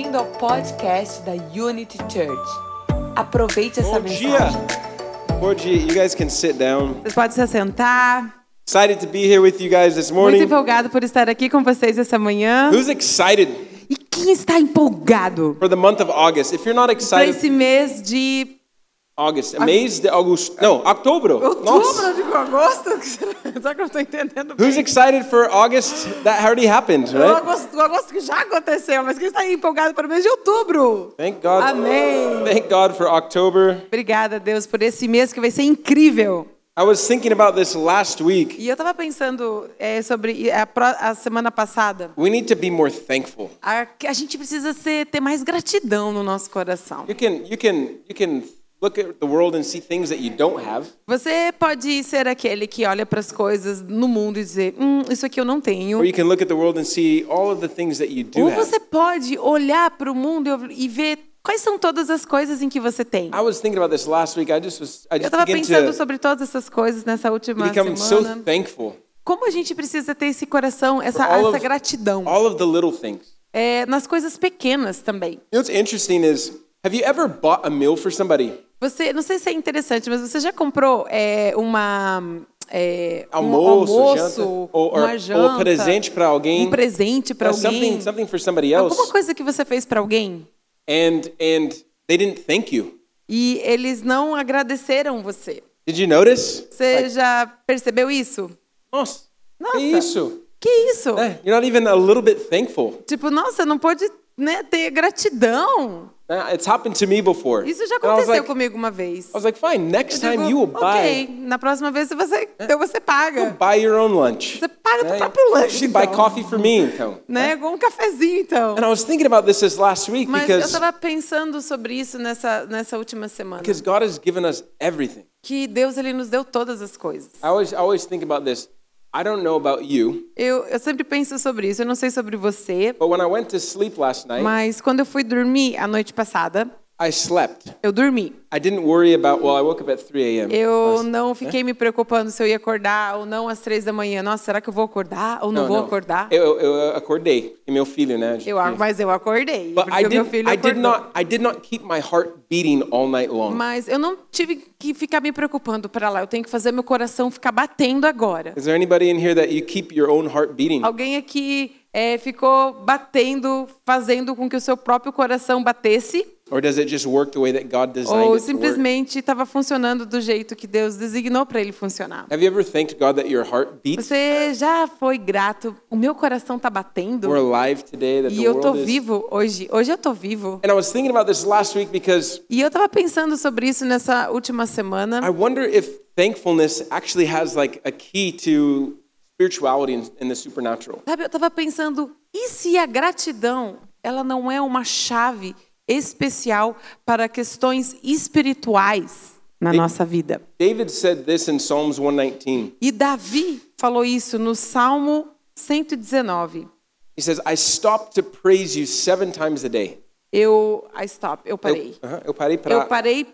Bem-vindo ao podcast da Unity Church. Aproveite essa Bom dia. mensagem. Bom dia. You guys can sit down. Vocês podem se assentar. Excited to be here with you guys this Muito morning. empolgado por estar aqui com vocês essa manhã. Who's excited E quem está empolgado for the month of August? If you're not para excited, esse mês de August, mês de August, no, outubro. outubro, Nossa. eu digo agosto? Só que eu não estou entendendo Who's bem. excited for August? That already happened, O right? agosto, o agosto que já aconteceu, mas quem está empolgado para o mês de outubro? Thank God. Amém. Thank God for October. Obrigada, Deus, por esse mês que vai ser incrível. I was thinking about this last week. E eu estava pensando é, sobre a, a semana passada. We need to be more thankful. A, a gente precisa ser, ter mais gratidão no nosso coração. You can you can you can look at the world and see things that you don't have, Você pode ser aquele que olha para as coisas no mundo e dizer, hum, isso aqui eu não tenho. or you can look at the world and see all of the things that you do Ou você pode olhar para o mundo e ver quais são todas as coisas em que você tem. I was thinking about this last week. I just was I Eu estava pensando to sobre todas essas coisas nessa última become so semana. thankful. Como a gente precisa ter esse coração, essa, essa of- gratidão. All of the little things. É, nas coisas pequenas também. You know what's interesting is, have you ever bought a meal for somebody? Você, não sei se é interessante, mas você já comprou é, uma é, um Almoço, almoço, janta, ou, uma janta, ou presente para alguém? um presente para Yeah, alguém, something, something for somebody else, alguma coisa que você fez para alguém and and they didn't thank you. e eles não agradeceram você. Did you notice? Você já percebeu isso? Nossa, Nossa. que isso? Que isso? Eh, You're not even a little bit thankful. Tipo, nossa, não pode né, ter gratidão. Uh, It's happened to me before. Isso já aconteceu like, comigo uma vez. I was like, fine. Next Eu time digo, you will ok, buy, na próxima vez você, então você paga. buy your own lunch. Você paga Né? o próprio lanche, You buy então. coffee for me, então. Né? Com um cafezinho, então. And I was thinking about this this last week Mas eu because estava pensando sobre isso nessa, nessa última semana. because God has given us everything. Que Deus ele nos deu todas as coisas. I always I always think about this. I don't know about you, Eu, eu sempre penso sobre isso. Eu não sei sobre você, but when I went to sleep last night, mas quando eu fui dormir a noite passada, I slept. eu dormi. I didn't worry about. Well, I woke up at 3 a.m. Eu não fiquei me preocupando se eu ia acordar ou não às três da manhã. Nossa, será que eu vou acordar ou não, Não, vou não. acordar? Eu, eu, acordei. porque Meu filho, né? Eu, mas eu acordei. But porque I o meu did. filho I did acordou. not. I did not keep my heart beating all night long. Mas eu não tive que ficar me preocupando para lá. Eu tenho que fazer meu coração ficar batendo agora. Is there anybody in here that you keep your own heart beating? Alguém aqui é, ficou batendo, fazendo com que o seu próprio coração batesse? Or does it just work the way that God designed Ou simplesmente estava funcionando do jeito que Deus designou para ele funcionar? Have you ever thanked God that your heart beats? Você já foi grato? O meu coração está batendo? We're alive today. That E eu tô is. vivo hoje. Hoje eu tô vivo. And I was thinking about this last week because E eu estava pensando sobre isso nessa última semana. I wonder if thankfulness actually has like a key to spirituality and, and the supernatural. Sabe, eu estava pensando, e se a gratidão, ela não é uma chave especial para questões espirituais na nossa vida? David said this in Psalms 119. E Davi falou isso no Salmo 119. He says, "I stop to praise you seven times a day." Eu, I stop, eu Eu, parei. Aham, eu parei para Eu parei,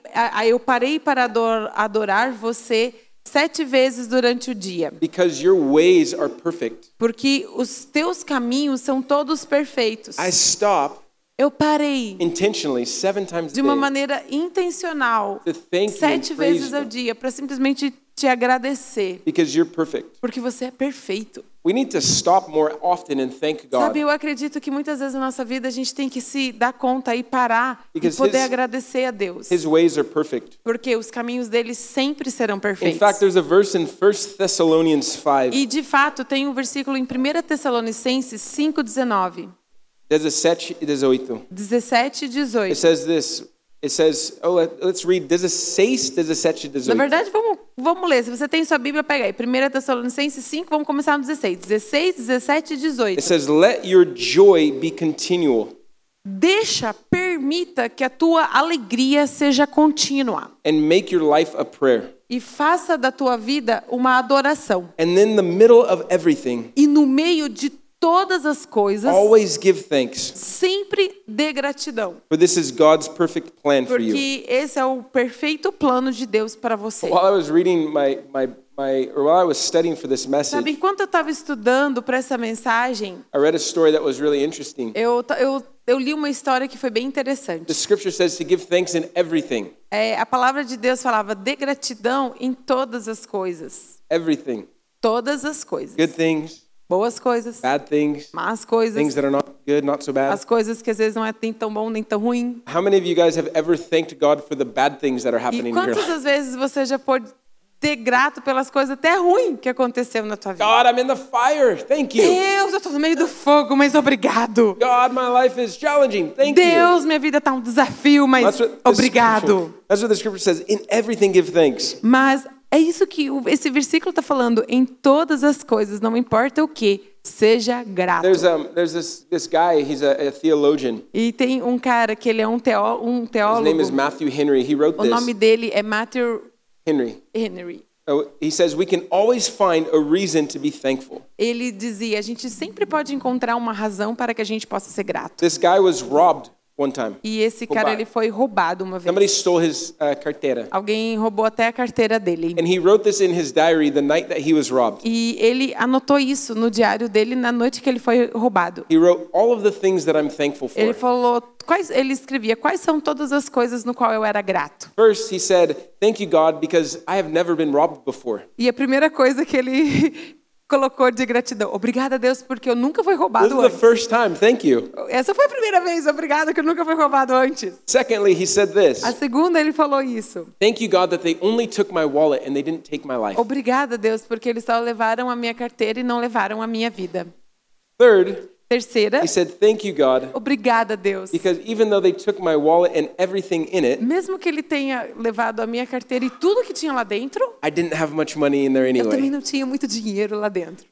eu parei para ador- adorar você sete vezes durante o dia, because your ways are perfect. porque os teus caminhos são todos perfeitos. I stop Eu parei intentionally seven times a de uma day maneira intencional sete vezes ao dia para simplesmente te agradecer, because you're perfect. porque você é perfeito. We need to stop more often and thank God Sabe, eu acredito que muitas vezes na nossa vida a gente tem que se dar conta e parar e poder his- agradecer a Deus, His ways are perfect. porque os caminhos dele sempre serão In perfeitos. fact, there's a verse in 1 Thessalonians 5, E de fato tem um versículo em 1 Tessalonicenses 5:19, 17 e 18. 17 e It 18. says this. It says, oh, let- let's read 16, 17 e Na 18. verdade, vamos, vamos ler. Se você tem sua Bíblia, pega aí. 1 Tessalonicenses 5, vamos começar no 16. 16, 17 e 18. It says, let your joy be continual Deixa, permita que a tua alegria seja contínua and make your life a prayer. e faça da tua vida uma adoração. And in the middle of everything, E no meio de todas as coisas, always give thanks, sempre dê gratidão, for this is God's perfect plan for you. porque esse é o perfeito plano de Deus para você. While I was reading my, my, my or while I was studying for this Sabe, message, enquanto eu estava estudando para essa mensagem, I read a story that was really interesting. eu, eu, eu li uma história que foi bem The interessante. scripture says to give thanks in everything, É, a palavra de Deus falava de gratidão em todas as coisas. everything. Todas as coisas. Good things, Boas coisas, bad things, más things coisas, that are not good, not so bad. as coisas que às vezes não é nem tão bom nem tão ruim. How many of you guys have ever thanked God for the bad things that are E happening in your quantas life? das vezes você já pode ter grato pelas coisas até ruins que aconteceu na tua vida? God, I'm in the fire. Thank you. Deus, eu estou no meio do fogo, mas obrigado. God, my life is challenging. Thank you. Deus, minha vida está um desafio, mas That's what the obrigado. scripture- That's what the scripture says. In everything, give thanks. Mas é isso que o- esse versículo está falando. Em todas as coisas, não importa o que, seja grato. There's um, there's this this guy. He's a, a theologian. E tem um cara que ele é um, teó um His teólogo. name is Matthew Henry. He wrote O nome this. dele é Matthew Henry. Henry. He says we can always find a reason to be thankful. Ele dizia: a gente sempre pode encontrar uma razão para que a gente possa ser grato. This guy was robbed. E esse cara ele foi roubado uma vez. Somebody stole his uh, cartera, Alguém roubou até a carteira dele. and he wrote this in his diary the night that he was robbed. E ele anotou isso no diário dele na noite que ele foi roubado. He wrote all of the things that I'm thankful Ele for. falou, quais, ele escrevia quais são todas as coisas no qual eu era grato. First, he said, "Thank you, God, because I have never been robbed before." E a primeira coisa que ele colocou de gratidão, obrigada a Deus porque eu nunca fui This roubado is the antes. first time. Thank you. Essa foi a primeira vez, obrigada que eu nunca fui roubado antes. Secondly, he said this. A segunda ele falou isso. Thank you, God, that they only took my wallet and they didn't take my life. Obrigada Deus porque eles só levaram a minha carteira e não levaram a minha vida. Third, Terceira, he said, Thank you, God, obrigada Deus. because even though they took my wallet and everything in it, Mesmo que ele tenha levado a minha carteira e tudo que tinha lá dentro, I didn't have much money in there eu também anyway. não tinha muito dinheiro lá dentro.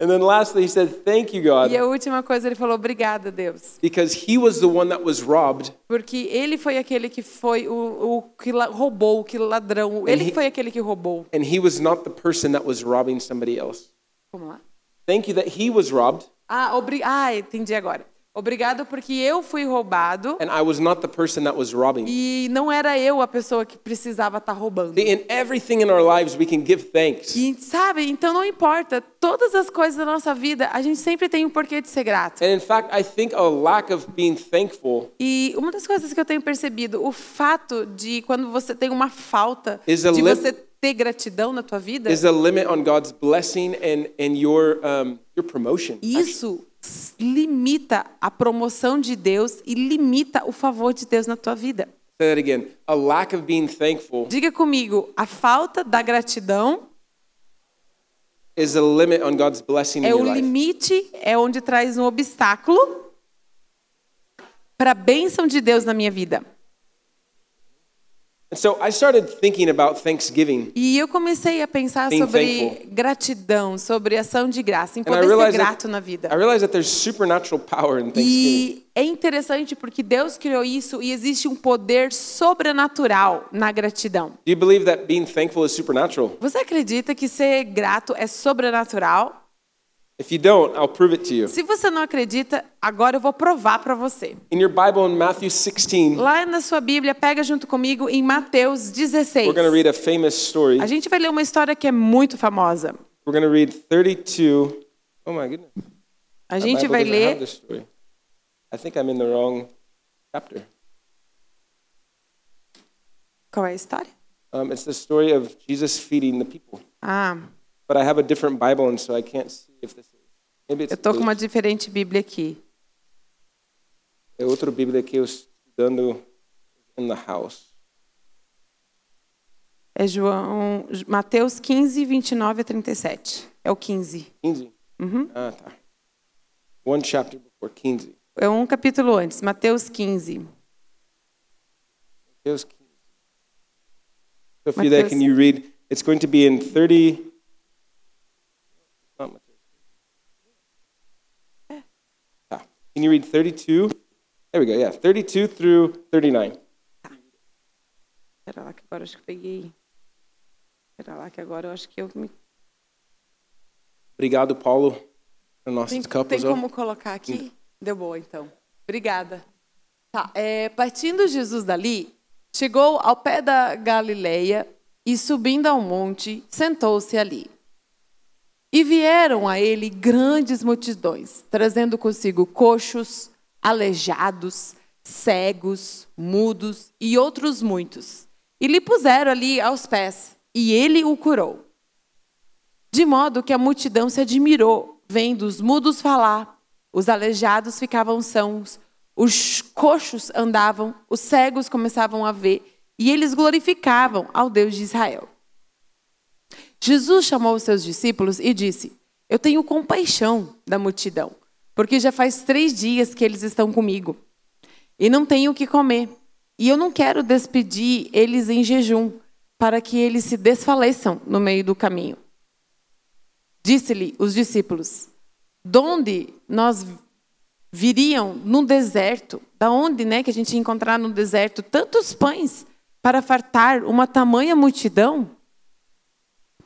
And then lastly, he said, Thank you, E a God, última coisa ele falou, obrigada Deus. because he was the one that was robbed Porque ele foi aquele que foi o, o que roubou, que ladrão. Ele he- foi aquele que roubou. and he was not the person that was robbing somebody else. Vamos lá. Thank you that he was robbed Ah, obri... ah, entendi agora. Obrigado porque eu fui roubado and I was not the person that was robbing. e não era eu a pessoa que precisava estar roubando. See, in everything in our lives, we can give thanks. E sabe, então não importa, todas as coisas da nossa vida, a gente sempre tem um porquê de ser grato. And in fact, I think a lack of being thankful E uma das coisas que eu tenho percebido, o fato de quando você tem uma falta de você ter gratidão na tua vida, is a limit on God's blessing and, and your, um, your promotion. isso limita a promoção de Deus e limita o favor de Deus na tua vida. Say that again. A lack of being thankful Diga comigo, a falta da gratidão is a limit on God's blessing in é o limite, é onde traz um obstáculo para a bênção de Deus na minha vida. So I started thinking about Thanksgiving. E eu comecei a pensar Being sobre thankful. gratidão, sobre ação de graça, em And I poder ser realized grato that, na vida. I realized that there's supernatural power in Thanksgiving. E é interessante porque Deus criou isso e existe um poder sobrenatural na gratidão. Do you believe that being thankful is supernatural? Você acredita que ser grato é sobrenatural? If you don't, I'll prove it to you. Se você não acredita, agora eu vou provar para você. In your Bible in Matthew 16, Lá na sua Bíblia, pega junto comigo em Mateus 16. we're going to read a famous story. A gente vai ler uma história que é muito famosa. We're going to read 32. Oh my goodness. A gente vai ler. I think I'm in the wrong chapter. qual é a história? Um, it's the story of Jesus feeding the people. Ah, But I have a different Bible, and so I can't see if this is. Maybe it's eu tô com uma diferente Bíblia aqui. É outra Bíblia que eu estudando in the house. É João, Mateus 15, 29 a 37. É o 15. 15. Uhum. Ah, tá. One chapter before 15. É um capítulo antes, Mateus 15. Mateus 15. So if you there, Mateus- can you read? It's going to be in 30. Not. Ah, Can you read 32? There we go, yeah. 32 through 39. Espera lá que agora acho que peguei. Espera lá que agora eu acho que eu me... Obrigado, Paulo. Para nossos Tem, tem como colocar aqui? Deu boa, então. Obrigada. Tá, é, partindo Jesus dali, chegou ao pé da Galileia e, subindo ao monte, sentou-se ali. E vieram a ele grandes multidões, trazendo consigo coxos, aleijados, cegos, mudos e outros muitos. E lhe puseram ali aos pés, e ele o curou. De modo que a multidão se admirou, vendo os mudos falar, os aleijados ficavam sãos, os coxos andavam, os cegos começavam a ver, e eles glorificavam ao Deus de Israel. Jesus chamou os seus discípulos e disse: Eu tenho compaixão da multidão, porque já faz três dias que eles estão comigo e não tenho o que comer. E eu não quero despedir eles em jejum, para que eles se desfaleçam no meio do caminho. Disse-lhe os discípulos: Donde nós viriam no deserto? Da onde, né, que a gente ia encontrar no deserto tantos pães para fartar uma tamanha multidão?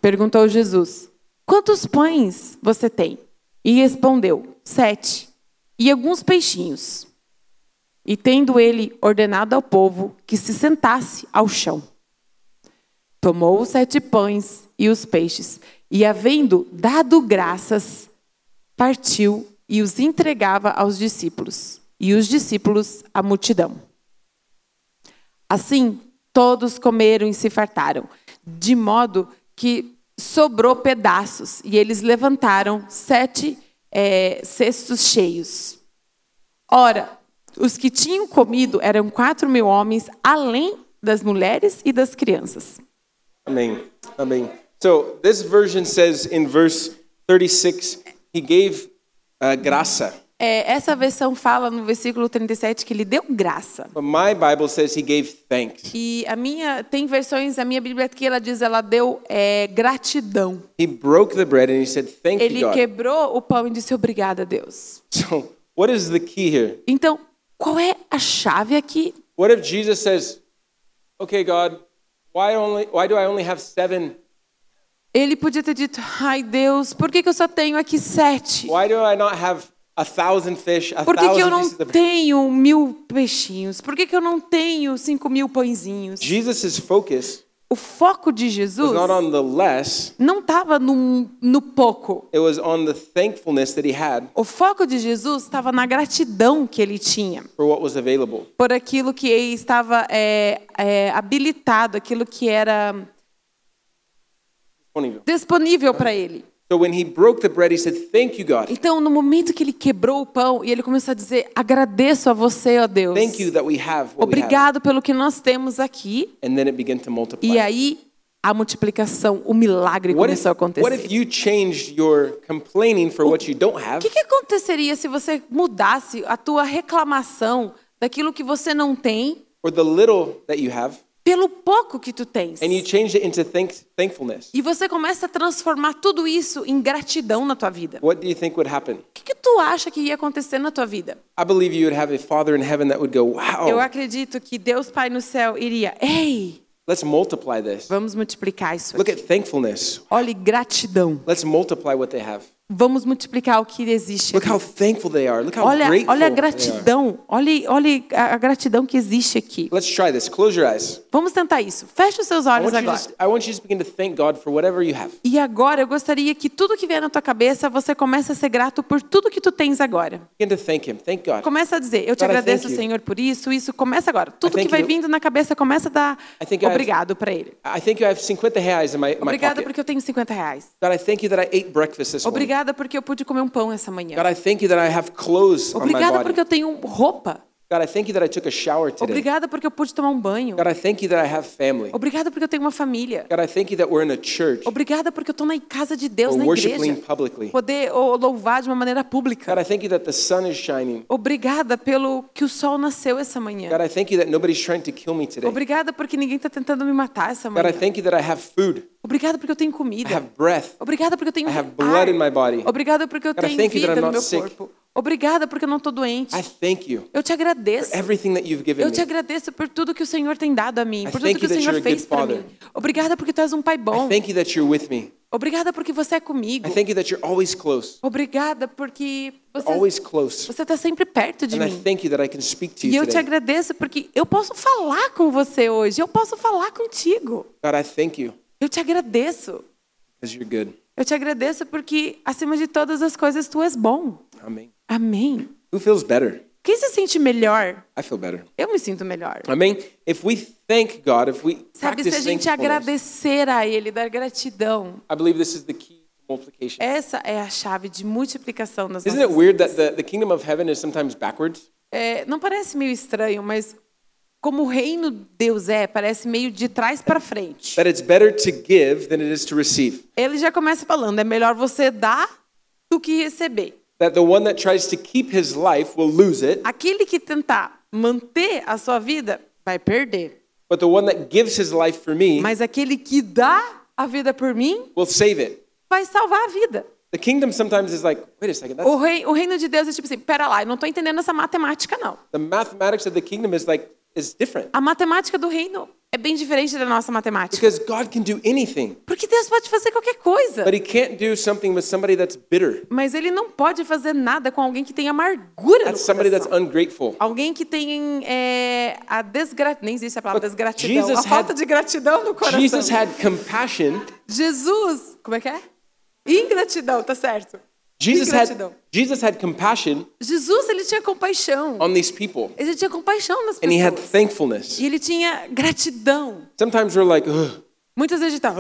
Perguntou Jesus: Quantos pães você tem? E respondeu: Sete. E alguns peixinhos. E tendo ele ordenado ao povo que se sentasse ao chão, tomou os sete pães e os peixes, e havendo dado graças, partiu e os entregava aos discípulos, e os discípulos à multidão. Assim, todos comeram e se fartaram, de modo que sobrou pedaços, e eles levantaram sete é, cestos cheios. Ora, os que tinham comido eram quatro mil homens, além das mulheres e das crianças. Amém. Amém. So this version says in verse 36, he gave uh, graça. É, essa versão fala no versículo 37 que ele deu graça. But my Bible says he gave thanks. E a minha tem versões, a minha Bíblia que ela diz ela deu é, gratidão. He broke the bread and he said, Thank you, Ele quebrou o pão e disse obrigada, Deus. So what is the key here? Então, qual é a chave aqui? What if Jesus says, Okay, God, why only why do I only have seven? Ele podia ter dito, ai Deus, por que, que eu só tenho aqui sete? Why do I not have a fish, a Por que, que eu thousand não tenho mil peixinhos? Por que, que eu não tenho cinco mil pãezinhos? Jesus' focus O foco de Jesus not on the less, não estava no, no pouco. it was on the thankfulness that he had O foco de Jesus estava na gratidão que ele tinha for what was available. por aquilo que estava é, é, habilitado, aquilo que era Disponível. disponível para ele. So when he broke the bread, he said, Thank you, God. Então, no momento que ele quebrou o pão e ele começou a dizer: Agradeço a você, ó Deus. Thank you that we have what we have. Obrigado pelo que nós temos aqui. And then it began to multiply. E aí a multiplicação, o milagre começou a acontecer. O que, que aconteceria se você mudasse a tua reclamação daquilo que você não tem or the little that you have pelo pouco que tu tens? and you changed it into thank- thankfulness? E você começa a transformar tudo isso em gratidão na tua vida. What do you think would happen? O que, que tu acha que ia acontecer na tua vida? I believe you would have a father in heaven that would go, Eu Wow, acredito que Deus Pai no céu iria, ei, let's multiply this. vamos multiplicar isso Look aqui. at thankfulness. Olhe gratidão. Let's multiply what they have. Vamos multiplicar o que existe. Look how thankful they are. Look how Olha, grateful olha a gratidão. Olhe, olhe a gratidão que existe aqui. Let's try this. Close your eyes. Vamos tentar isso. Feche os seus olhos agora. to, I want you to just begin to thank God for whatever you have. E agora eu gostaria que tudo que vier na tua cabeça, você comece a ser grato por tudo que tu tens agora. Begin to thank Him. Thank God. Começa a dizer, eu te God, agradeço. Senhor, por isso, isso. Começa agora. Tudo que vai you. vindo na cabeça, começa a dar think obrigado para Ele. I thank you. Have 50 reais in my, my Obrigada pocket. porque eu tenho 50 reais. God, I thank you that I ate breakfast this morning. Obrigada porque eu pude comer um pão essa manhã. God, I thank you that I have clothes on my Obrigada body. porque eu tenho roupa. God, I thank you that I took a shower today. Obrigada porque eu pude tomar um banho. God, I thank you that I have family. Obrigada porque eu tenho uma família. God, I thank you that we're in a church. Obrigada porque eu estou na casa de Deus, na igreja. publicly. Poder oh, louvar de uma maneira pública. God, I thank you that the sun is shining. Obrigada pelo que o sol nasceu essa manhã. God, I thank you that nobody's trying to kill me today. Obrigada porque ninguém está tentando me matar essa God, I manhã. thank you that I have food. Obrigada porque eu tenho I comida. have breath. Obrigada porque eu tenho I have ar. blood in my body. Obrigada porque eu God, I tenho vida no meu sick. corpo. Obrigada porque eu não estou doente. I thank you Eu te agradeço. Eu te agradeço por tudo que o Senhor tem dado a mim, por tudo que o Senhor fez para mim. Obrigada porque tu és um pai bom. Obrigada porque você é comigo. Obrigada porque você está sempre perto de And I mim. thank you that I can speak to E eu te agradeço porque eu posso falar com você hoje. Eu posso falar contigo. God, I thank you Eu te agradeço. because you're good. Eu te agradeço porque, acima de todas as coisas, tu és bom. Amen. Amém. Who feels better? Quem se sente melhor? I feel better. Eu me sinto melhor. Amen. If we thank God, if we Sabe, se a gente agradecer a Ele, dar gratidão, I believe this is the key essa é a chave de multiplicação nas Isn't it nossas weird that the, the kingdom of heaven is sometimes backwards? É, não parece meio estranho, mas como o reino de Deus é, parece meio de trás para frente. That it's better to give than it is to receive. Ele já começa falando, é melhor você dar do que receber. That the one that tries to keep his life will lose it, Aquele que tentar manter a sua vida vai perder, but the one that gives his life for me mas aquele que dá a vida por mim will save it. vai salvar a vida. The kingdom sometimes is like, wait a second, that's O, rei, o reino de Deus é tipo assim, pera lá, eu não estou entendendo essa matemática não. the mathematics of the kingdom is like. A matemática do reino é bem diferente da nossa matemática. Because God can do anything, Porque Deus pode fazer qualquer coisa. but he can't do something with somebody that's bitter. Mas ele não pode fazer nada com alguém que tem amargura no That's somebody that's ungrateful. Alguém que tem é, a desgratidão, nem existe a palavra Look, desgratidão, Jesus a falta had- de gratidão no coração. Jesus had compassion. Jesus, como é que é? Ingratidão, tá certo. Jesus had Jesus had compassion Jesus, ele tinha compaixão. on these people, Ele tinha compaixão nas and he had pessoas. thankfulness. E ele tinha gratidão. Sometimes we're like, Ugh, Muitas vezes a gente tá,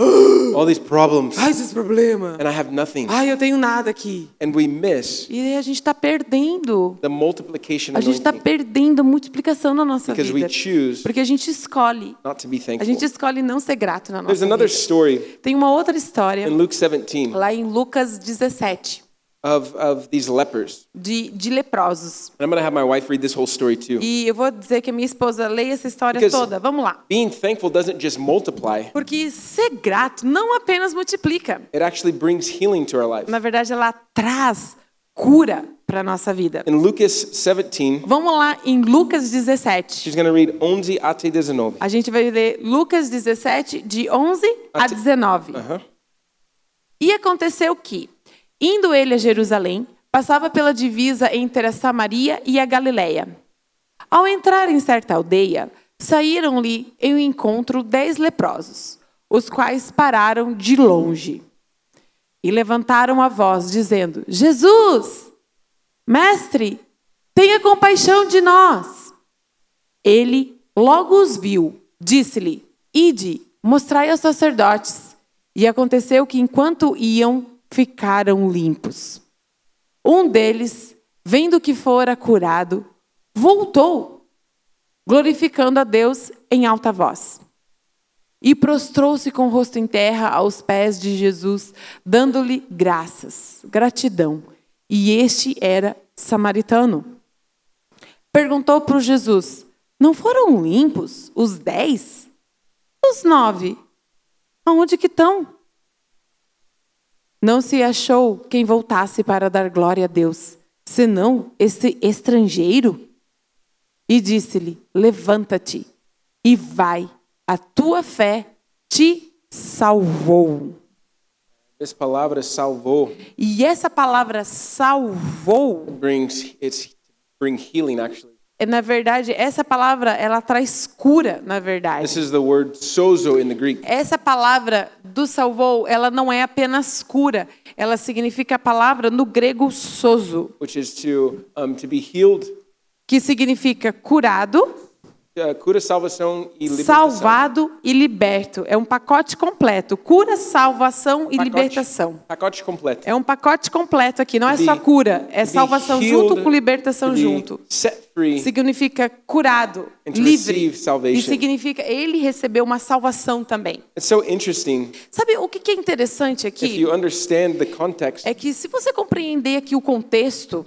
all these problems, ai, esses problemas. and I have nothing, Ai, eu tenho nada aqui. and we miss E aí a gente está perdendo. the multiplication A gente está anointing perdendo a multiplicação na nossa because we vida. choose Porque a gente escolhe. not to be A thankful. gente escolhe não ser grato na There's nossa another vida. story Tem uma outra história in Luke 17 lá em Lucas 17 of of these lepers, de, de leprosos. and I'm going to have my wife read this whole story too. E eu vou dizer que a minha esposa leia essa história Because- toda. Vamos lá. Being thankful doesn't just multiply; Porque ser grato não apenas multiplica. it actually brings healing to our life. Na verdade, ela traz cura para nossa vida. In Lucas 17, Vamos lá em Lucas 17. she's read 11 até 19. A gente vai ler Lucas 17, de 11 a Até- 19. Uh-huh. E aconteceu que, indo ele a Jerusalém, passava pela divisa entre a Samaria e a Galiléia. Ao entrar em certa aldeia, saíram-lhe em encontro dez leprosos, os quais pararam de longe e levantaram a voz, dizendo: Jesus, mestre, tenha compaixão de nós. Ele logo os viu, disse-lhe: Ide, mostrai aos sacerdotes. E aconteceu que, enquanto iam, ficaram limpos. Um deles, vendo que fora curado, voltou, glorificando a Deus em alta voz. E prostrou-se com o rosto em terra aos pés de Jesus, dando-lhe graças, gratidão. E este era samaritano. Perguntou para Jesus: Não foram limpos os dez? Os nove? Aonde que estão? Não se achou quem voltasse para dar glória a Deus, senão esse estrangeiro. E disse-lhe: Levanta-te e vai, a tua fé te salvou. This palavra salvou E essa palavra salvou, brings it's bring healing actually. É, na verdade, essa palavra ela traz cura, na verdade. This is the word sozo in the Greek. Essa palavra do salvou, ela não é apenas cura, ela significa a palavra no grego sozo, which is to um, to be healed, que significa curado, uh, cura, salvação e libertação. salvado e liberto. É um pacote completo, cura, salvação e Pacote- libertação. Pacote completo. É um pacote completo aqui, não é só cura, é salvação healed, junto com libertação to be junto. Set free. Significa curado, livre. E significa ele recebeu uma salvação também. It's so interesting Sabe o que é interessante if aqui? you understand the context, É que se você compreender aqui o contexto,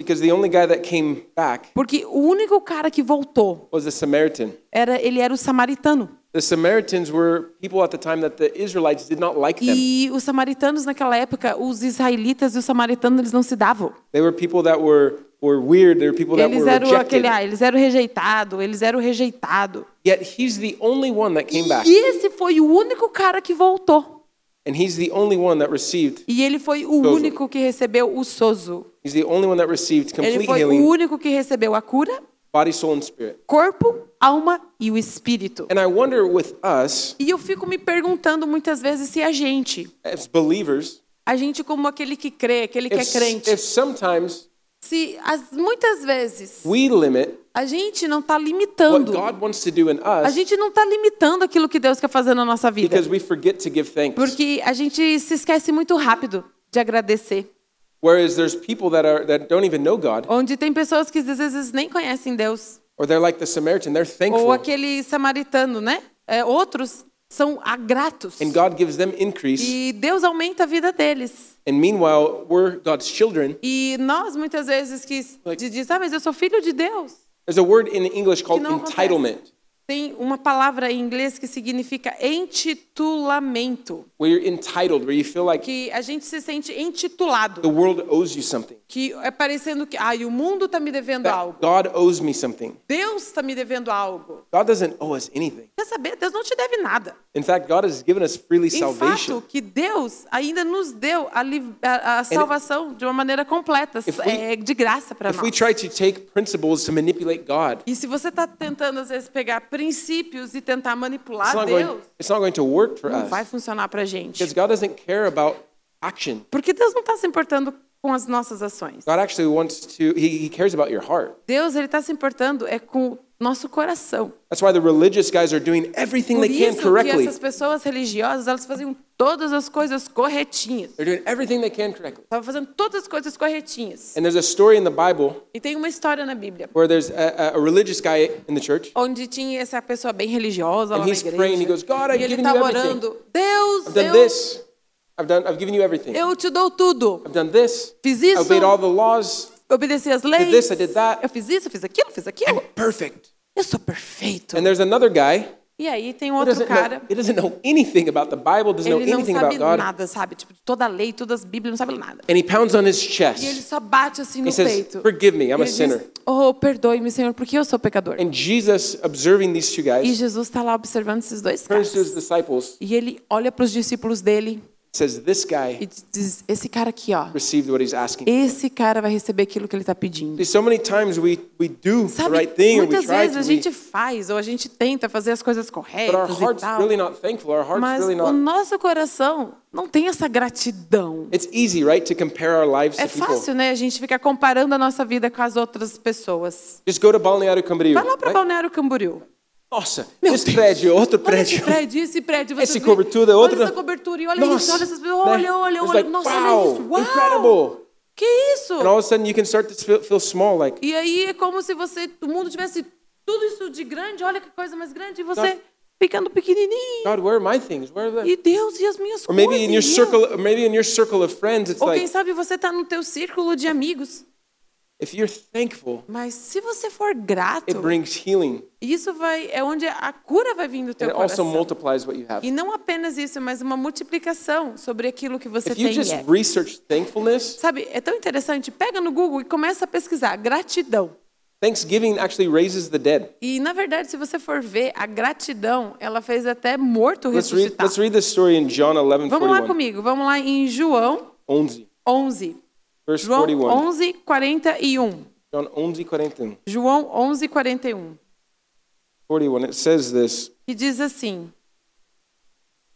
back porque o único cara que voltou was a Samaritan. era ele era o samaritano. The Samaritans were people at the time that the Israelites did not like them. E os samaritanos naquela época, os israelitas e os samaritanos, eles não se davam. They were people that were were weird. They were people that Eles were eram rejected. aquele, ah, eles eram rejeitados, eles eram rejeitados. Yet he's the only one that came back. E esse foi o único cara que voltou. And he's the only one that received, E ele foi o Sozo. único que recebeu o sozo. he's the only one that received Ele complete foi o healing, único que recebeu a cura, body, soul, and spirit. corpo, alma e o espírito. And I wonder with us E eu fico me perguntando muitas vezes se a gente, as believers, a gente como aquele que crê, aquele que é crente, se as, muitas vezes we limit a gente não está what limitando, God wants to do in a gente não está limitando aquilo que Deus quer fazer na nossa vida. because we forget to give thanks. Porque a gente se esquece muito rápido de agradecer. Whereas there's people that are that don't even know God, Onde tem pessoas que às vezes nem conhecem Deus. Or they're like the Samaritan, they're Ou aquele samaritano, né? É, outros são agratos. and God gives them increase. E Deus aumenta a vida deles. And meanwhile, we're God's children. E nós, muitas vezes, que Like- diz, ah, mas eu sou filho de Deus. There's a word in English called acontece. entitlement, Tem uma palavra em inglês que significa intitulamento. Where you're entitled, where you feel like Que a gente se sente intitulado. the world owes you something. Que é parecendo que, ah, o mundo está me devendo That algo. God owes me something. Deus está me devendo algo. God doesn't owe us anything. Quer saber? Deus não te deve nada. In fact, God has given us freely Em salvation. fato, que Deus ainda nos deu a, a- a salvação de uma maneira completa, If we- é, de graça para nós. we try to take principles to manipulate God, E se você está tentando, às vezes, pegar princípios e tentar it's manipular not going, Deus, it's not going to work for não vai us. funcionar para gente. Because God doesn't care about action. Porque Deus não está se importando com as nossas ações. God actually wants to, He, he cares about your heart. Deus ele está se importando é com nosso coração. That's why the religious guys are doing everything Por they can isso que correctly. essas pessoas religiosas, elas faziam todas as coisas corretinhas. They're doing everything they can correctly. Estavam fazendo todas as coisas corretinhas. And there's a story in the Bible E tem uma história na Bíblia, where there's a, a- religious guy in the church. onde tinha essa pessoa bem religiosa lá And na he's igreja. praying, he goes, "God, I've e ele given estava everything. orando, Deus, I've done eu, this. I've done. I've given you everything. eu te dou tudo. I've done this. Fiz I isso. obeyed all the laws. Obedeci as leis. this, I did that. Eu fiz isso, fiz aquilo, fiz aquilo. Perfect. Eu sou perfeito. And there's another guy E aí tem who outro cara, know, doesn't know anything about the Bible, doesn't know ele não anything sabe about God, nada, sabe? Tipo, toda a lei, todas as Bíblias, não sabe nada. and he pounds on his E ele chest. só bate assim no He says, peito. "Forgive me, I'm E a ele sinner." diz, oh, perdoe-me, Senhor, porque eu sou pecador. And Jesus, observing these two E guys, Jesus está lá observando esses dois turns to his caras. disciples, E ele olha para os discípulos dele says, "This e guy diz, esse cara aqui, ó, received what he's asking." esse cara vai receber aquilo que ele está pedindo. So many times we we do the Sabe, right thing, muitas vezes a gente faz ou a gente tenta fazer as coisas corretas e tal, really not thankful. Our heart's mas really o not. nosso coração não tem essa gratidão. It's easy, right, to compare our lives É to people. fácil, né, a gente ficar comparando a nossa vida com as outras pessoas. Just go to Balneário Camboriú. Vai lá para right? Balneário Camboriú. Nossa, Meu esse Deus. prédio, outro Olha esse prédio. prédio, esse prédio. Esse cobertura, outro- Olha essa cobertura e olha Nossa, isso, olha essas pessoas. né? Olha, olha, olha. like, Nossa, wow, olha isso. Uau! incredible. Que isso? And all of a sudden you can start to feel, feel small, like, E aí é como se você, o mundo tivesse tudo isso de grande, olha que coisa mais grande, e você God- ficando pequenininho. God, where are my things? Where are the... E Deus e as minhas Or maybe coisas. in your circle, maybe in your circle of friends, it's Ou quem like, sabe você está no teu círculo de amigos. If you're thankful, Mas se você for grato, it brings healing. isso vai é onde a cura vai vir do And teu it also coração. multiplies what you have. E não apenas isso, mas uma multiplicação sobre aquilo que você If you tem. just e é. research thankfulness, Sabe, é tão interessante. Pega no Google e começa a pesquisar gratidão. Thanksgiving actually raises the dead. E na verdade, se você for ver, a gratidão, ela fez até morto Let's read, ressuscitar. let's read this story in John 11, Vamos lá 41. comigo. Vamos lá em João 11, 11. Verse João 41. 11, 41. John 11, 41. João 11, 41. 41. It says this. Que diz assim.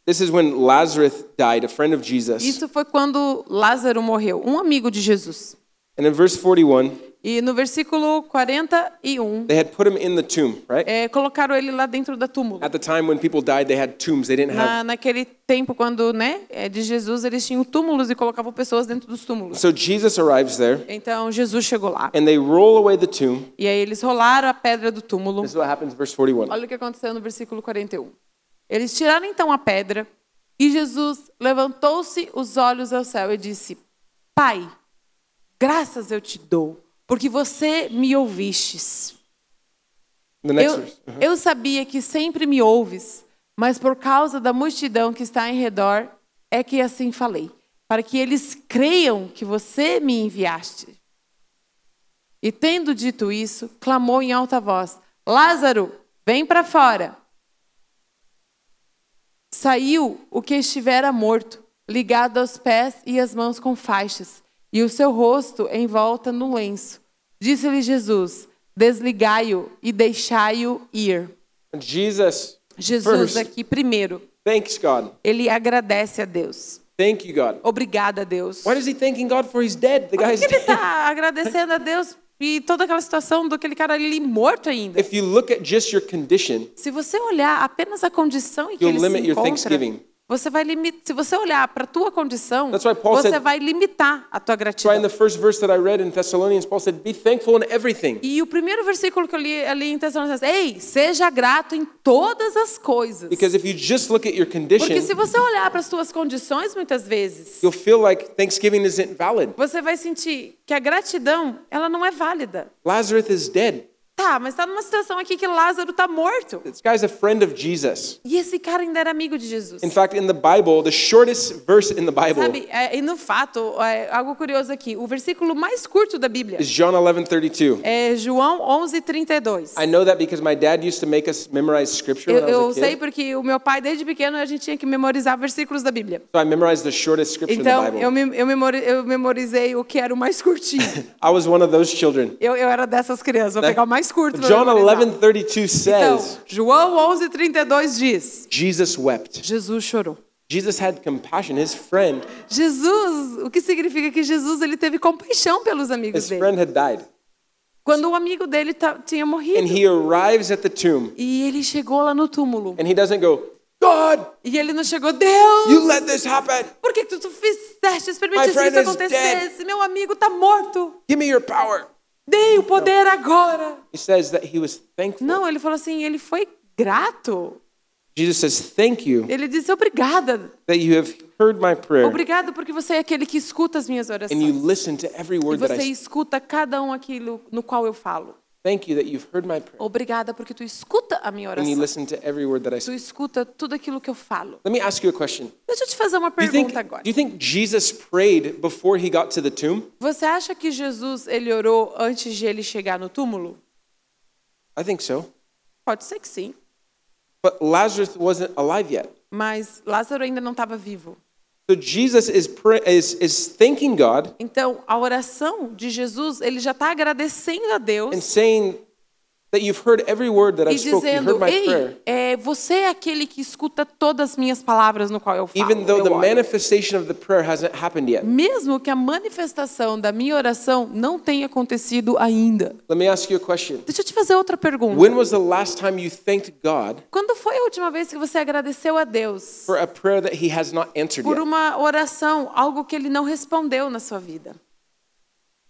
This is when Lazarus died, a friend of Jesus. Isso foi quando Lázaro morreu, um amigo de Jesus. And in verse 41, E no versículo 41, they had put him in the tomb, right? é, colocaram ele lá dentro da túmulo. At the time when people died, they had tombs. They didn't have. Na, naquele tempo, quando né, é, de Jesus, eles tinham túmulos e colocavam pessoas dentro dos túmulos. So Jesus arrives there, Então Jesus chegou lá. and they roll away the tomb. E aí eles rolaram a pedra do túmulo. This is what happens, verse 41. Olha o que aconteceu no versículo 41. Eles tiraram então a pedra e Jesus levantou-se os olhos ao céu e disse: Pai, graças eu te dou, porque você me ouvistes. Eu, verse. eu sabia que sempre me ouves, mas por causa da multidão que está em redor é que assim falei, para que eles creiam que você me enviaste. E tendo dito isso, clamou em alta voz: Lázaro, vem para fora. Saiu o que estivera morto, ligado aos pés e às mãos com faixas, e o seu rosto envolta no lenço. Disse-lhe Jesus: Desligai-o e deixai-o ir. Jesus, Jesus aqui primeiro, thanks God. ele agradece a Deus. Thank you, God. Obrigada a Deus. Why is he thanking God for he's dead? The Por guy's que ele dead. está agradecendo a Deus e toda aquela situação do aquele cara ali morto ainda? If you look at just your condition, Se você olhar apenas a condição em que ele se limit your encontra, thanksgiving. Você vai limitar. Se você olhar para a tua condição, você said- vai limitar a tua that's why in gratidão. the first verse that I read in Thessalonians, Paul said, Be thankful in everything. E o primeiro versículo que eu li ali em Tessalonicenses, ei, seja grato em todas as coisas. Because if you just look at your Porque condition, se você olhar para as tuas condições, muitas vezes, you'll feel like Thanksgiving isn't valid. você vai sentir que a gratidão, ela não é válida. Lazarus is dead. Tá, mas está numa situação aqui que Lázaro está morto. This guy's a friend of Jesus. E esse cara ainda era amigo de Jesus. In fact, in the Bible, the shortest verse in the Bible Sabe, é, e no fato, é, algo curioso aqui, o versículo mais curto da Bíblia is John 11:32. é João 11, 32. I know that because my dad used to make us memorize scripture Eu, when I eu was a sei kid. porque o meu pai, desde pequeno, a gente tinha que memorizar versículos da Bíblia. So I memorized the shortest scripture in the Então, Bible. eu, me- eu, memori- eu memorizei o que era o mais curtinho. I was one of those children. Eu, eu era dessas crianças, vou pegar o mais curto. pra John memorizar. 11:32 Então, says, João 11, 32 diz, Jesus wept. Jesus chorou. Jesus had compassion. His friend, Jesus, o que significa que Jesus ele teve compaixão pelos amigos his dele. friend had died. Quando o amigo dele tinha And morrido. he arrives at the tomb E ele chegou lá no túmulo. and he doesn't go, God, E ele não chegou, Deus, you let this happen. por que que tu fizeste, permitiste que isso is acontecesse? Meu amigo está morto. Give me your power. Dei o poder agora. He says that he was thankful. Não, ele falou assim, ele foi grato. Jesus says, Thank you Ele disse, obrigada. that you have heard my prayer Obrigado porque você é aquele que escuta as minhas and orações. you listen to every E word that você I say. escuta cada um aquilo no qual eu falo. Thank you that you've heard my prayer Obrigada porque tu escuta a minha and you oração. listen to every word that I Tu escuta tudo aquilo que eu falo. Let me ask you a question. Deixa eu te fazer uma Do you think, pergunta agora. do you think Jesus prayed before he got to the tomb? Você acha que Jesus ele orou antes de ele chegar no túmulo? I think so. Pode ser que sim, But Lazarus wasn't alive yet. mas Lázaro ainda não estava vivo. So Jesus is, is, is thanking God Então, a oração de Jesus, ele já está agradecendo a and Deus saying e I've spoken. You dizendo: heard my prayer. Ei, é, você é aquele que escuta todas as minhas palavras no qual eu falo. Even though the oro." manifestation of the prayer hasn't happened yet. Mesmo que a manifestação da minha oração não tenha acontecido ainda. Let me ask you a question. Deixa eu te fazer outra pergunta. When was the last time you thanked God Quando foi a última vez que você agradeceu a Deus for a prayer that he has not answered por uma oração, algo que ele não respondeu na sua vida?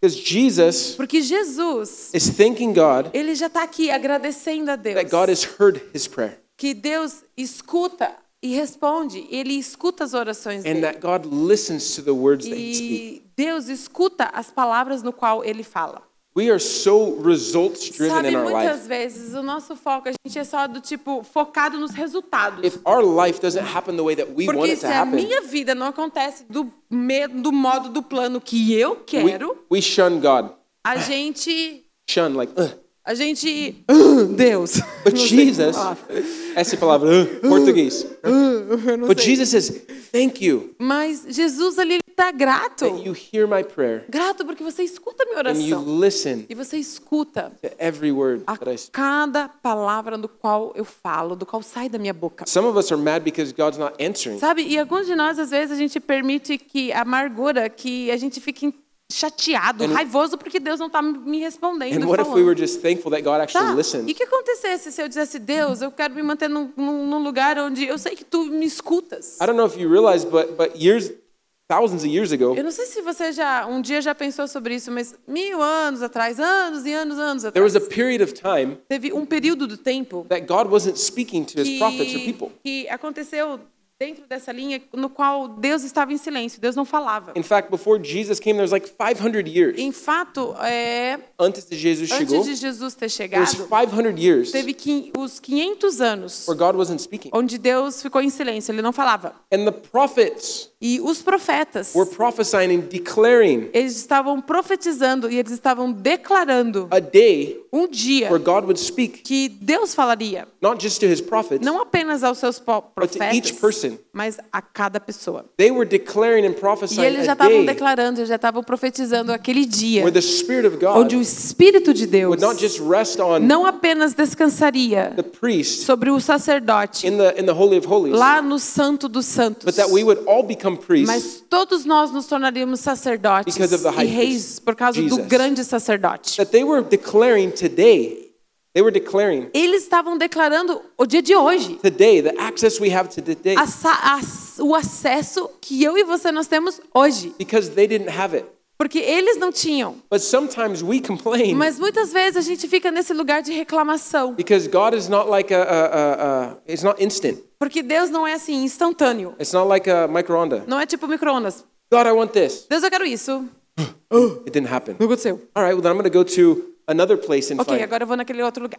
Because Jesus Porque Jesus, is thanking God ele já está aqui agradecendo a Deus. that God has heard his prayer Que Deus escuta e responde, ele escuta as orações and dele. that God listens to the words that he speaks. E Deus escuta as palavras no qual ele fala. We are so results driven Sabe, in our muitas life. vezes o nosso foco, a gente é só do tipo focado nos resultados. If our life doesn't happen the way that we want Porque it se to a happen, minha vida não acontece do, me- do modo, do plano que eu we, quero, we shun God. a gente. Shun, like, "Ugh." A gente. "Ah, Deus. But Jesus, essa é palavra, "Ugh", português. Não But. Jesus says, thank you Mas Jesus ali está grato. that you hear my prayer Grato porque você escuta minha and you oração. listen E você escuta to every word a that I speak. cada palavra do qual eu falo, do qual sai da minha boca. Some of us are mad because God's not answering. Sabe? E alguns de nós, às vezes, a gente permite que a amargura, que a gente fique chateado, And- raivoso porque Deus não está me respondendo. And what if we falando. were just thankful that God actually Tá, listened? e o que acontecesse se eu dissesse, Deus, eu quero me manter num, num lugar onde eu sei que tu me escutas? I don't know if you realize, but but years, thousands of years ago, Eu não sei se você já um dia já pensou sobre isso, mas mil anos atrás, anos e anos, anos there was atrás, a period of time teve um período do tempo that God wasn't speaking to His prophets or que, people. que aconteceu dentro dessa linha no qual Deus estava em silêncio, Deus não falava. In fact, before Jesus came, there was like 500 years. Em fato, é, Antes de Jesus chegou, antes de Jesus ter there was chegado, 500 years teve os 500 anos where God wasn't speaking. onde Deus ficou em silêncio, ele não falava. And the prophets E os profetas, were prophesying and declaring eles estavam profetizando e eles estavam declarando a day um dia where God would speak, que Deus falaria, not just to his prophets, não apenas aos seus po- But to each profetas, person. mas a cada pessoa. they were declaring and E prophesying eles já estavam declarando, eles já estavam profetizando aquele dia where the Spirit of God onde o Espírito de Deus would not just rest on não apenas descansaria the priest sobre o sacerdote in the, in the Holy of Holies, lá no Santo dos Santos, but that we would all become priests mas todos nós nos tornaríamos sacerdotes e reis por causa do grande sacerdote. that they were declaring today, they were declaring Eles estavam declarando o dia de hoje, today, the access we have to today, o acesso que eu e você nós temos hoje, because they didn't have it. Porque eles não tinham. But sometimes we complain Mas muitas vezes a gente fica nesse lugar de reclamação, because God is not like a, a, a, it's not instant. porque Deus não é assim instantâneo. It's not like a micro-onda. Não é tipo micro-ondas. God, I want this. Deus, eu quero isso. It didn't happen. Não aconteceu. All right, well then I'm going to go to another place and Ok, find. agora eu vou naquele outro lugar.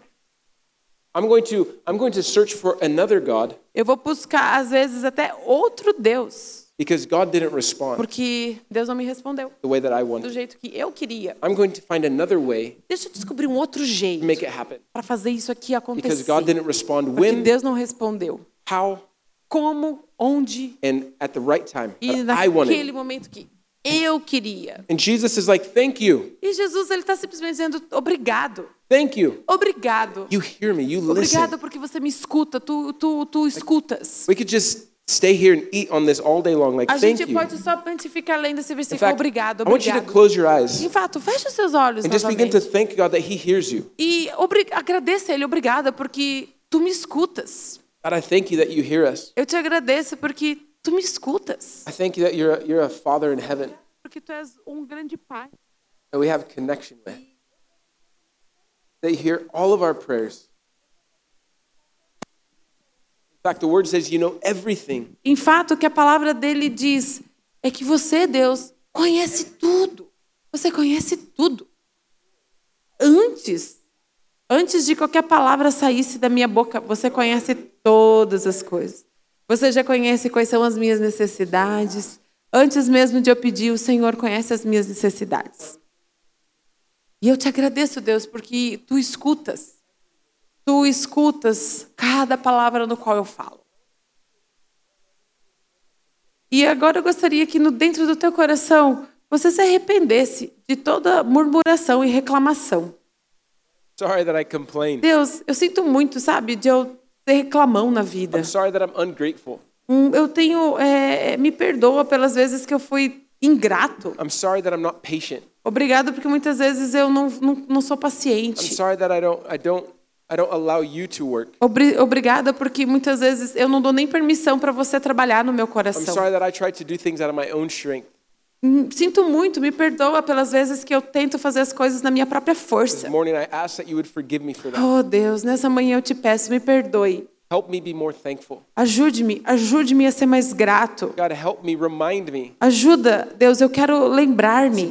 I'm going to I'm going to search for another God Eu vou buscar, às vezes, até outro Deus, because God didn't respond porque Deus não me respondeu the way that I do wanted. jeito que eu queria. I'm going to find another way Deixa eu descobrir um outro to jeito make it happen para fazer isso aqui because acontecer. God didn't respond Porque when, Deus não respondeu. how, Como, onde and at the right time e that I naquele wanted. momento que eu queria. And Jesus is like, "Thank you, E Jesus ele está simplesmente dizendo obrigado, thank you. obrigado, You hear me. You listen. obrigado porque você me escuta, tu tu tu escutas. We could just stay here and eat on this all day long. Like, A thank gente you. pode somente ficar lendo esse In versículo fact, obrigado, I want you to obrigado. close your eyes Em fato, feche os seus olhos and just begin to novamente. thank God that He hears you. E obri- agradeça a Ele, obrigada, porque tu me escutas. God, I thank you that you hear us. Eu te agradeço porque tu me escutas. I thank you that you're a, you're a Father in heaven Porque tu és um grande pai. that we have connection with. That you hear all of our prayers. Fact, the Word says you know everything. Em fato, o que a palavra dele diz é que você, Deus, conhece tudo. Você conhece tudo. Antes, antes de qualquer palavra saísse da minha boca, você conhece todas as coisas. Você já conhece quais são as minhas necessidades. Antes mesmo de eu pedir, o Senhor conhece as minhas necessidades. E eu te agradeço, Deus, porque tu escutas. Tu escutas cada palavra no qual eu falo. E agora eu gostaria que no dentro do teu coração você se arrependesse de toda murmuração e reclamação. Sorry that I complain. Deus, eu sinto muito, sabe, de eu ser reclamão na vida. I'm sorry that I'm ungrateful. Hum, Eu tenho, é, me perdoa pelas vezes que eu fui ingrato. I'm sorry that I'm not patient. Obrigado porque muitas vezes eu não, não, não sou I'm paciente. sorry that I don't I don't I don't allow you to work. Obri- Obrigada porque muitas vezes eu não dou nem permissão para você trabalhar no meu I'm coração. sorry that I try to do things out of my own strength. Sinto muito, me perdoa pelas vezes que eu tento fazer as coisas na minha própria força. morning I ask that you would forgive me for that. Oh Deus, nessa manhã eu te peço, me perdoe. Help me be more thankful. Ajude-me, ajude-me a ser mais grato. God, help me, remind me Ajuda, Deus, eu quero lembrar-me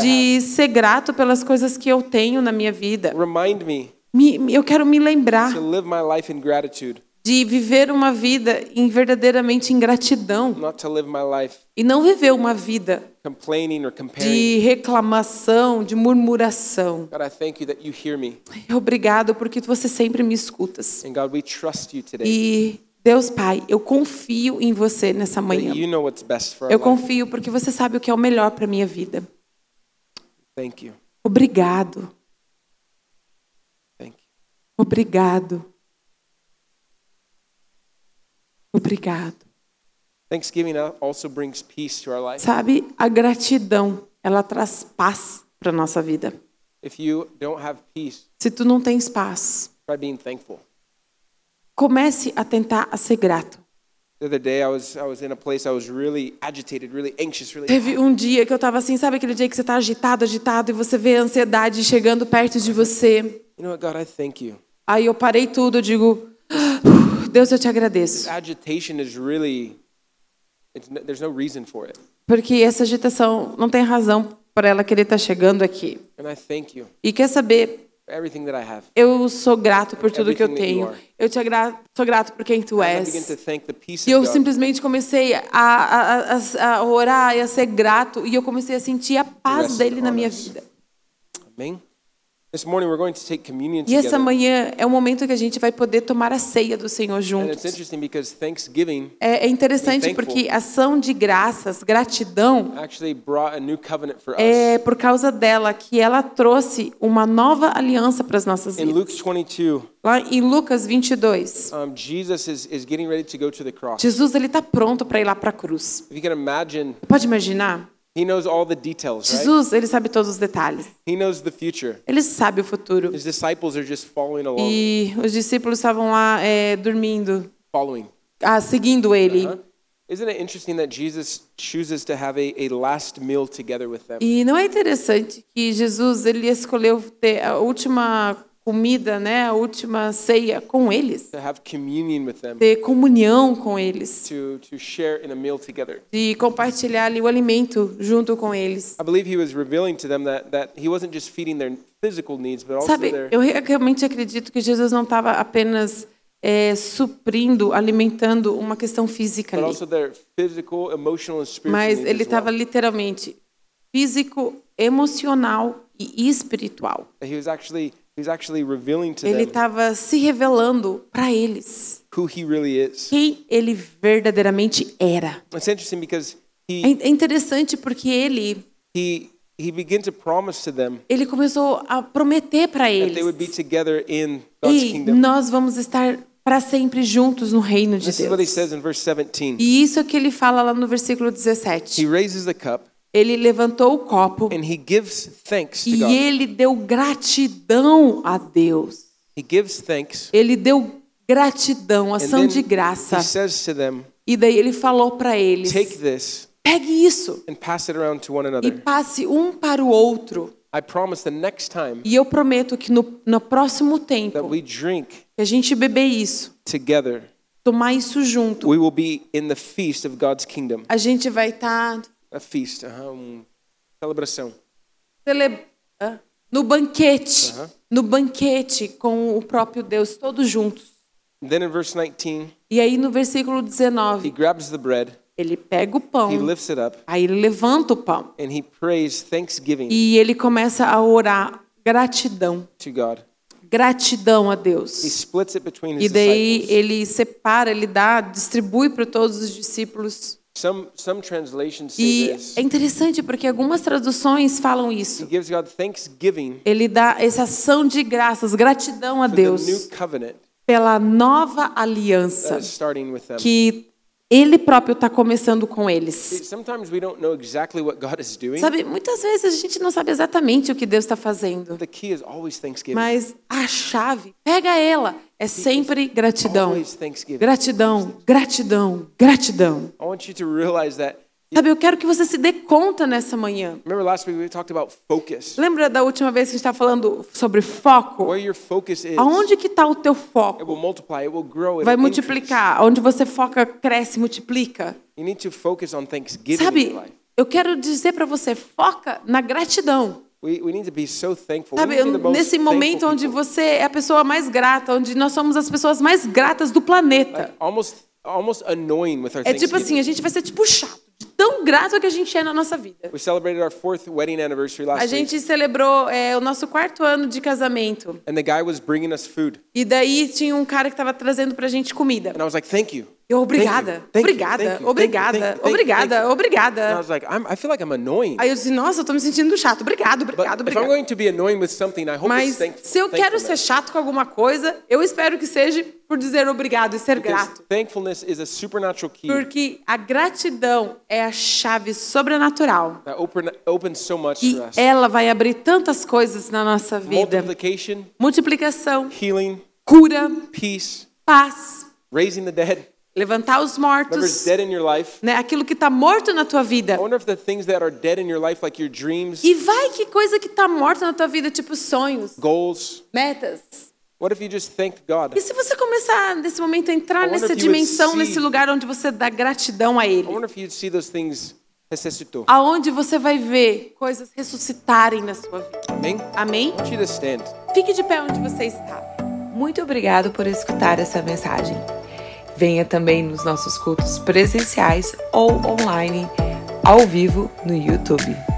de ser grato pelas coisas que eu tenho na minha vida. Remind me Me- eu quero me lembrar to live my life in gratitude, de viver uma vida em verdadeiramente em gratidão not to live my life e não viver uma vida complaining or comparing. de reclamação, de murmuração. God, I thank you that you hear me. Obrigado porque você sempre me escutas. And God, we trust you today. E Deus Pai, eu confio em você nessa manhã. you know what's best for our Eu confio porque você sabe o que é o melhor para minha vida. Thank you. Obrigado. Obrigado. Obrigado. Thanksgiving also brings peace to our life. Sabe, a gratidão, ela traz paz para nossa vida. If you don't have peace, Se tu não tens paz, try being thankful. comece a tentar a ser grato. Teve um dia que eu estava assim, sabe aquele dia que você está agitado, agitado e você vê a ansiedade chegando perto de você. You know what, God? I thank you. Aí eu parei tudo, eu digo, "Ah, Deus, eu te agradeço. Agitation is really. It's no, there's no reason for it, Porque essa agitação não tem razão para ela querer estar chegando aqui. and I thank you. E quer saber, for everything that I have. Eu sou grato por tudo que eu tenho. Eu te agra sou grato por quem tu és. E eu simplesmente comecei a, a, a, a orar e a ser grato. E eu comecei a sentir a paz dele na minha vida. Amen. E essa manhã é o momento que a gente vai poder tomar a ceia do Senhor And it's juntos. interesting because Thanksgiving É, é interessante porque ação de graças, gratidão, actually brought a new covenant for us. é por causa dela que ela trouxe uma nova aliança para as nossas In Luke vidas. 22, Lá em Lucas 22, um, Jesus ele está pronto para ir lá para a cruz. Pode imaginar? He knows all the details, right? Jesus ele sabe todos os detalhes. He knows the future. Ele sabe o futuro. His disciples are just following along, E os discípulos estavam lá é, dormindo, following. ah, seguindo ele. Huh? Isn't it interesting that Jesus chooses to have a, a last meal together with them? E não é interessante que Jesus ele escolheu ter a última comida, né, a última ceia com eles, To have communion with them, ter comunhão com eles, to, to share in a meal together. de compartilhar ali o alimento junto com eles. I believe he was revealing to them that, that he wasn't just feeding their physical needs, but also Sabe, their, eu re- realmente acredito que Jesus não estava apenas é, suprindo, alimentando uma questão física ali, physical, emotional, and spiritual mas needs ele as well. estava literalmente físico, emocional e espiritual. He was actually he was actually revealing to Ele them estava se revelando para eles who he really is. quem ele verdadeiramente era. É he é interessante porque ele he he began to promise to them ele começou a prometer para that they would be eles together in God's e kingdom. nós vamos estar para sempre juntos no reino de This is what he Deus. says in verse 17. E isso é que ele fala lá no versículo He 17. raises the cup Ele levantou o copo and he gives thanks to e ele deu gratidão a Deus. He gives thanks Ele deu gratidão, ação de graça. he says to them, E daí ele falou para eles: "Take this pegue isso and pass it around to one e another. passe um para o outro. I promise the next time E eu prometo que no, no próximo that tempo we drink que a gente beber isso, together, tomar isso junto, we will be in the feast of God's kingdom." a gente vai estar A feast, uh um, celebração. no banquete, Aham. no banquete com o próprio Deus, todos juntos. And then in verse 19, E aí no versículo he 19, grabs the bread, ele pega o he pão, lifts it up, aí ele levanta o pão and he prays thanksgiving e ele começa a orar gratidão, to God. gratidão a He Deus. splits it between E daí ele separa, ele dá, distribui para todos os discípulos. Some some translations say E this. é interessante porque algumas traduções falam He isso. gives God thanksgiving Ele dá essa ação de graças, gratidão a for the new Deus covenant pela nova that aliança is starting with them. que ele próprio está começando com eles. Sabe, muitas vezes a gente não sabe exatamente o que Deus está fazendo, mas a chave, pega ela, é sempre gratidão. Gratidão, gratidão, gratidão. Sabe, eu quero que você se dê conta nessa manhã. Remember last week we talked about focus. Lembra da última vez que a gente estava falando sobre foco? Where your focus is, Aonde que está o teu it foco? will multiply, it will grow, it Vai multiplicar. Onde você foca, cresce, multiplica. You need to focus on thanksgiving in Sabe, eu quero dizer para você, foca na gratidão. Sabe, nesse momento onde você é a pessoa mais grata, onde nós somos as pessoas mais gratas do planeta. Like, almost, almost annoying with our É tipo assim, a gente vai ser tipo chato, tão grato que a gente é na nossa vida. We celebrated our fourth wedding anniversary A last week, gente celebrou é, o nosso quarto ano de casamento. and the guy was bringing us food, E daí tinha um cara que estava trazendo pra gente comida. and I was like, "Thank you." Eu, obrigada, Thank you, obrigada, thank you, obrigada, obrigada, obrigada. was like, I'm, "I feel like I'm annoying." Aí eu disse, nossa, eu tô me sentindo chato. Obrigado, obrigado, if I'm obrigado. going to be annoying with something, I hope Mas se eu quero ser thankfulness. chato com alguma coisa, eu espero que seja por dizer obrigado e ser grato. thankfulness is a supernatural key Porque a gratidão é a chave sobrenatural. that open, opens so much E ela vai abrir tantas coisas na nossa vida: multiplicação, healing, cura, peace, paz, raising the dead. Levantar os mortos, dead in your life. né? aquilo que está morto na tua vida. E vai que coisa que está morta na tua vida, tipo sonhos, goals, metas. what if you just thanked God? E se você começar nesse momento a entrar nessa dimensão, see- nesse lugar onde você dá gratidão a Ele, aonde você vai ver coisas ressuscitarem na sua vida. Amém? Amém? Fique de pé onde você está. Muito obrigado por escutar essa mensagem. Venha também nos nossos cultos presenciais ou online, ao vivo no YouTube.